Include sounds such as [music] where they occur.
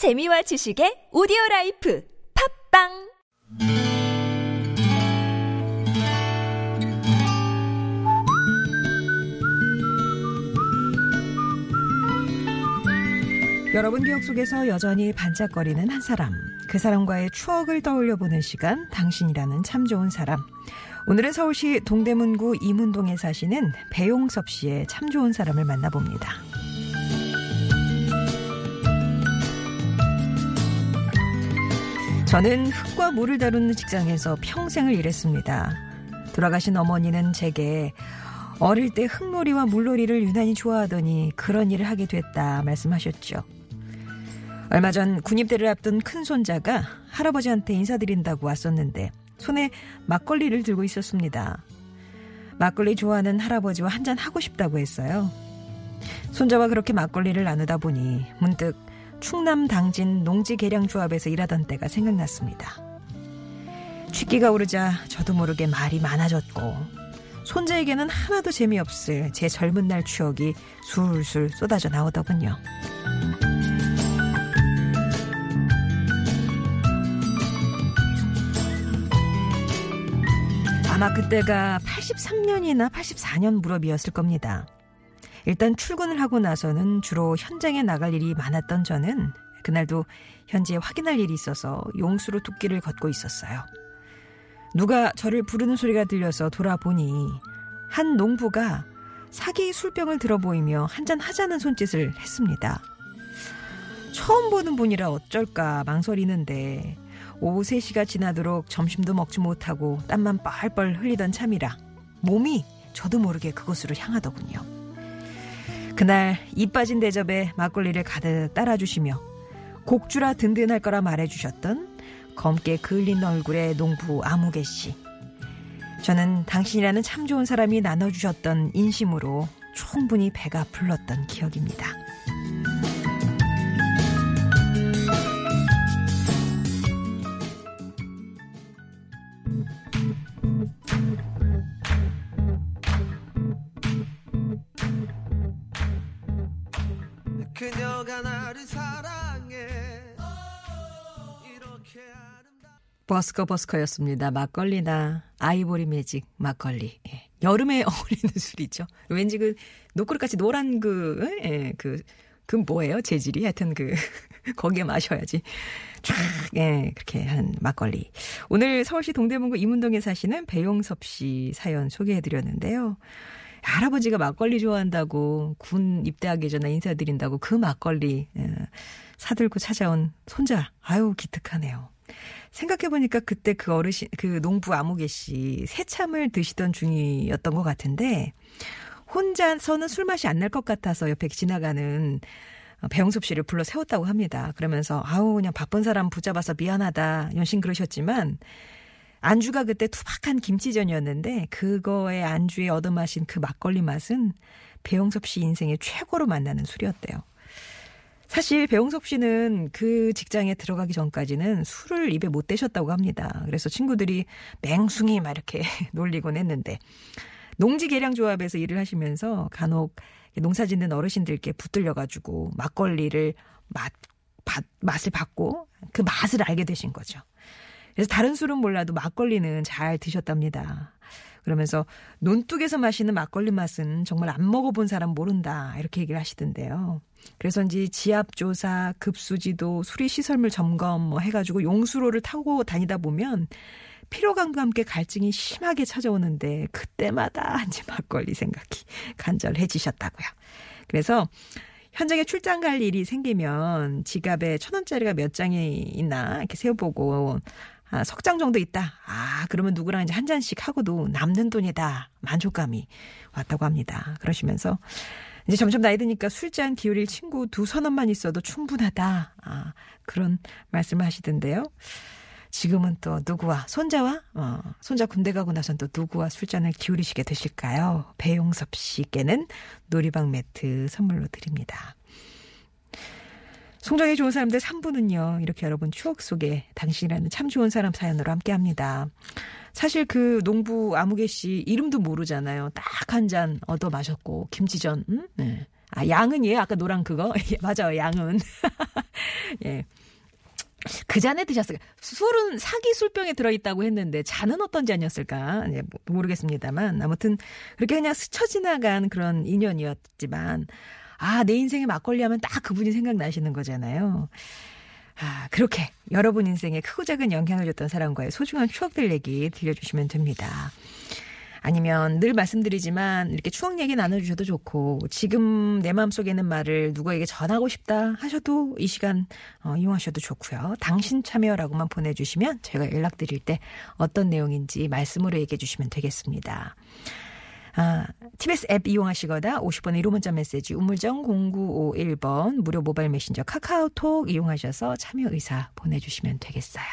재미와 지식의 오디오 라이프 팟빵 여러분 기억 속에서 여전히 반짝거리는 한 사람. 그 사람과의 추억을 떠올려 보는 시간, 당신이라는 참 좋은 사람. 오늘은 서울시 동대문구 이문동에 사시는 배용섭 씨의 참 좋은 사람을 만나봅니다. 저는 흙과 물을 다루는 직장에서 평생을 일했습니다. 돌아가신 어머니는 제게 어릴 때 흙놀이와 물놀이를 유난히 좋아하더니 그런 일을 하게 됐다 말씀하셨죠. 얼마 전 군입대를 앞둔 큰 손자가 할아버지한테 인사드린다고 왔었는데 손에 막걸리를 들고 있었습니다. 막걸리 좋아하는 할아버지와 한잔 하고 싶다고 했어요. 손자와 그렇게 막걸리를 나누다 보니 문득 충남 당진 농지개량조합에서 일하던 때가 생각났습니다. 취기가 오르자 저도 모르게 말이 많아졌고 손자에게는 하나도 재미없을 제 젊은 날 추억이 술술 쏟아져 나오더군요. 아마 그때가 83년이나 84년 무렵이었을 겁니다. 일단 출근을 하고 나서는 주로 현장에 나갈 일이 많았던 저는 그날도 현지에 확인할 일이 있어서 용수로 둑길을 걷고 있었어요. 누가 저를 부르는 소리가 들려서 돌아보니 한 농부가 사기 술병을 들어 보이며 한잔 하자는 손짓을 했습니다. 처음 보는 분이라 어쩔까 망설이는데 오후 3시가 지나도록 점심도 먹지 못하고 땀만 뻘뻘 흘리던 참이라 몸이 저도 모르게 그곳으로 향하더군요. 그날 이 빠진 대접에 막걸리를 가득 따라주시며 곡주라 든든할 거라 말해주셨던 검게 그을린 얼굴의 농부 아무개 씨. 저는 당신이라는 참 좋은 사람이 나눠주셨던 인심으로 충분히 배가 불렀던 기억입니다. 버스커 버스커였습니다. 막걸리나 아이보리 매직 막걸리. 예. 여름에 [laughs] 어울리는 술이죠. 왠지 그 노크릇같이 노란 그, 예, 그, 그 뭐예요? 재질이? 하여튼 그, [laughs] 거기에 마셔야지. 쫙, 예, 그렇게 하는 막걸리. 오늘 서울시 동대문구 이문동에 사시는 배용섭 씨 사연 소개해드렸는데요. 할아버지가 막걸리 좋아한다고 군 입대하기 전에 인사드린다고 그 막걸리 예, 사들고 찾아온 손자. 아유, 기특하네요. 생각해보니까 그때 그 어르신, 그 농부 아무개 씨 새참을 드시던 중이었던 것 같은데, 혼자서는 술 맛이 안 날 것 같아서 옆에 지나가는 배영섭 씨를 불러 세웠다고 합니다. 그러면서, 아우, 그냥 바쁜 사람 붙잡아서 미안하다. 연신 그러셨지만, 안주가 그때 투박한 김치전이었는데, 그거에 안주에 얻어마신 그 막걸리 맛은 배영섭 씨 인생의 최고로 만나는 술이었대요. 사실 배용섭 씨는 그 직장에 들어가기 전까지는 술을 입에 못 대셨다고 합니다. 그래서 친구들이 맹숭이 막 이렇게 [laughs] 놀리곤 했는데 농지개량조합에서 일을 하시면서 간혹 농사 짓는 어르신들께 붙들려가지고 막걸리를 맛, 맛, 맛을 받고 그 맛을 알게 되신 거죠. 그래서 다른 술은 몰라도 막걸리는 잘 드셨답니다. 그러면서 논둑에서 마시는 막걸리 맛은 정말 안 먹어본 사람 모른다 이렇게 얘기를 하시던데요. 그래서인지 지압조사, 급수지도, 수리시설물 점검 뭐 해가지고 용수로를 타고 다니다 보면 피로감과 함께 갈증이 심하게 찾아오는데 그때마다 이제 막걸리 생각이 간절해지셨다고요. 그래서 현장에 출장 갈 일이 생기면 지갑에 천 원짜리가 몇 장이 있나 이렇게 세어보고 아, 석장 정도 있다. 아, 그러면 누구랑 이제 한 잔씩 하고도 남는 돈이다. 만족감이 왔다고 합니다. 그러시면서 이제 점점 나이 드니까 술잔 기울일 친구 두 선언만 있어도 충분하다. 아, 그런 말씀을 하시던데요. 지금은 또 누구와 손자와 어, 손자 군대 가고 나선 또 누구와 술잔을 기울이시게 되실까요? 배용섭 씨께는 놀이방 매트 선물로 드립니다. 송정의 좋은 사람들 3부는요. 이렇게 여러분 추억 속에 당신이라는 참 좋은 사람 사연으로 함께합니다. 사실 그 농부 아무개 씨 이름도 모르잖아요. 딱 한 잔 얻어 마셨고 김치전. 음? 네. 아, 양은 예, 아까 노란 그거. [laughs] 예, 맞아요, 양은. [laughs] 예. 그 잔에 드셨을까? 술은 사기 술병에 들어있다고 했는데 잔은 어떤 잔이었을까? 예, 뭐, 모르겠습니다만 아무튼 그렇게 그냥 스쳐 지나간 그런 인연이었지만 아 내 인생에 막걸리 하면 딱 그분이 생각나시는 거잖아요. 아 그렇게 여러분 인생에 크고 작은 영향을 줬던 사람과의 소중한 추억들 얘기 들려주시면 됩니다. 아니면 늘 말씀드리지만 이렇게 추억 얘기 나눠주셔도 좋고 지금 내 마음속에 있는 말을 누구에게 전하고 싶다 하셔도 이 시간 어, 이용하셔도 좋고요. 당신 참여라고만 보내주시면 저희가 연락드릴 때 어떤 내용인지 말씀으로 얘기해 주시면 되겠습니다. 아, TBS 앱 이용하시거나 50번의 1호 문자 메시지 우물정 0951번 무료 모바일 메신저 카카오톡 이용하셔서 참여 의사 보내주시면 되겠어요.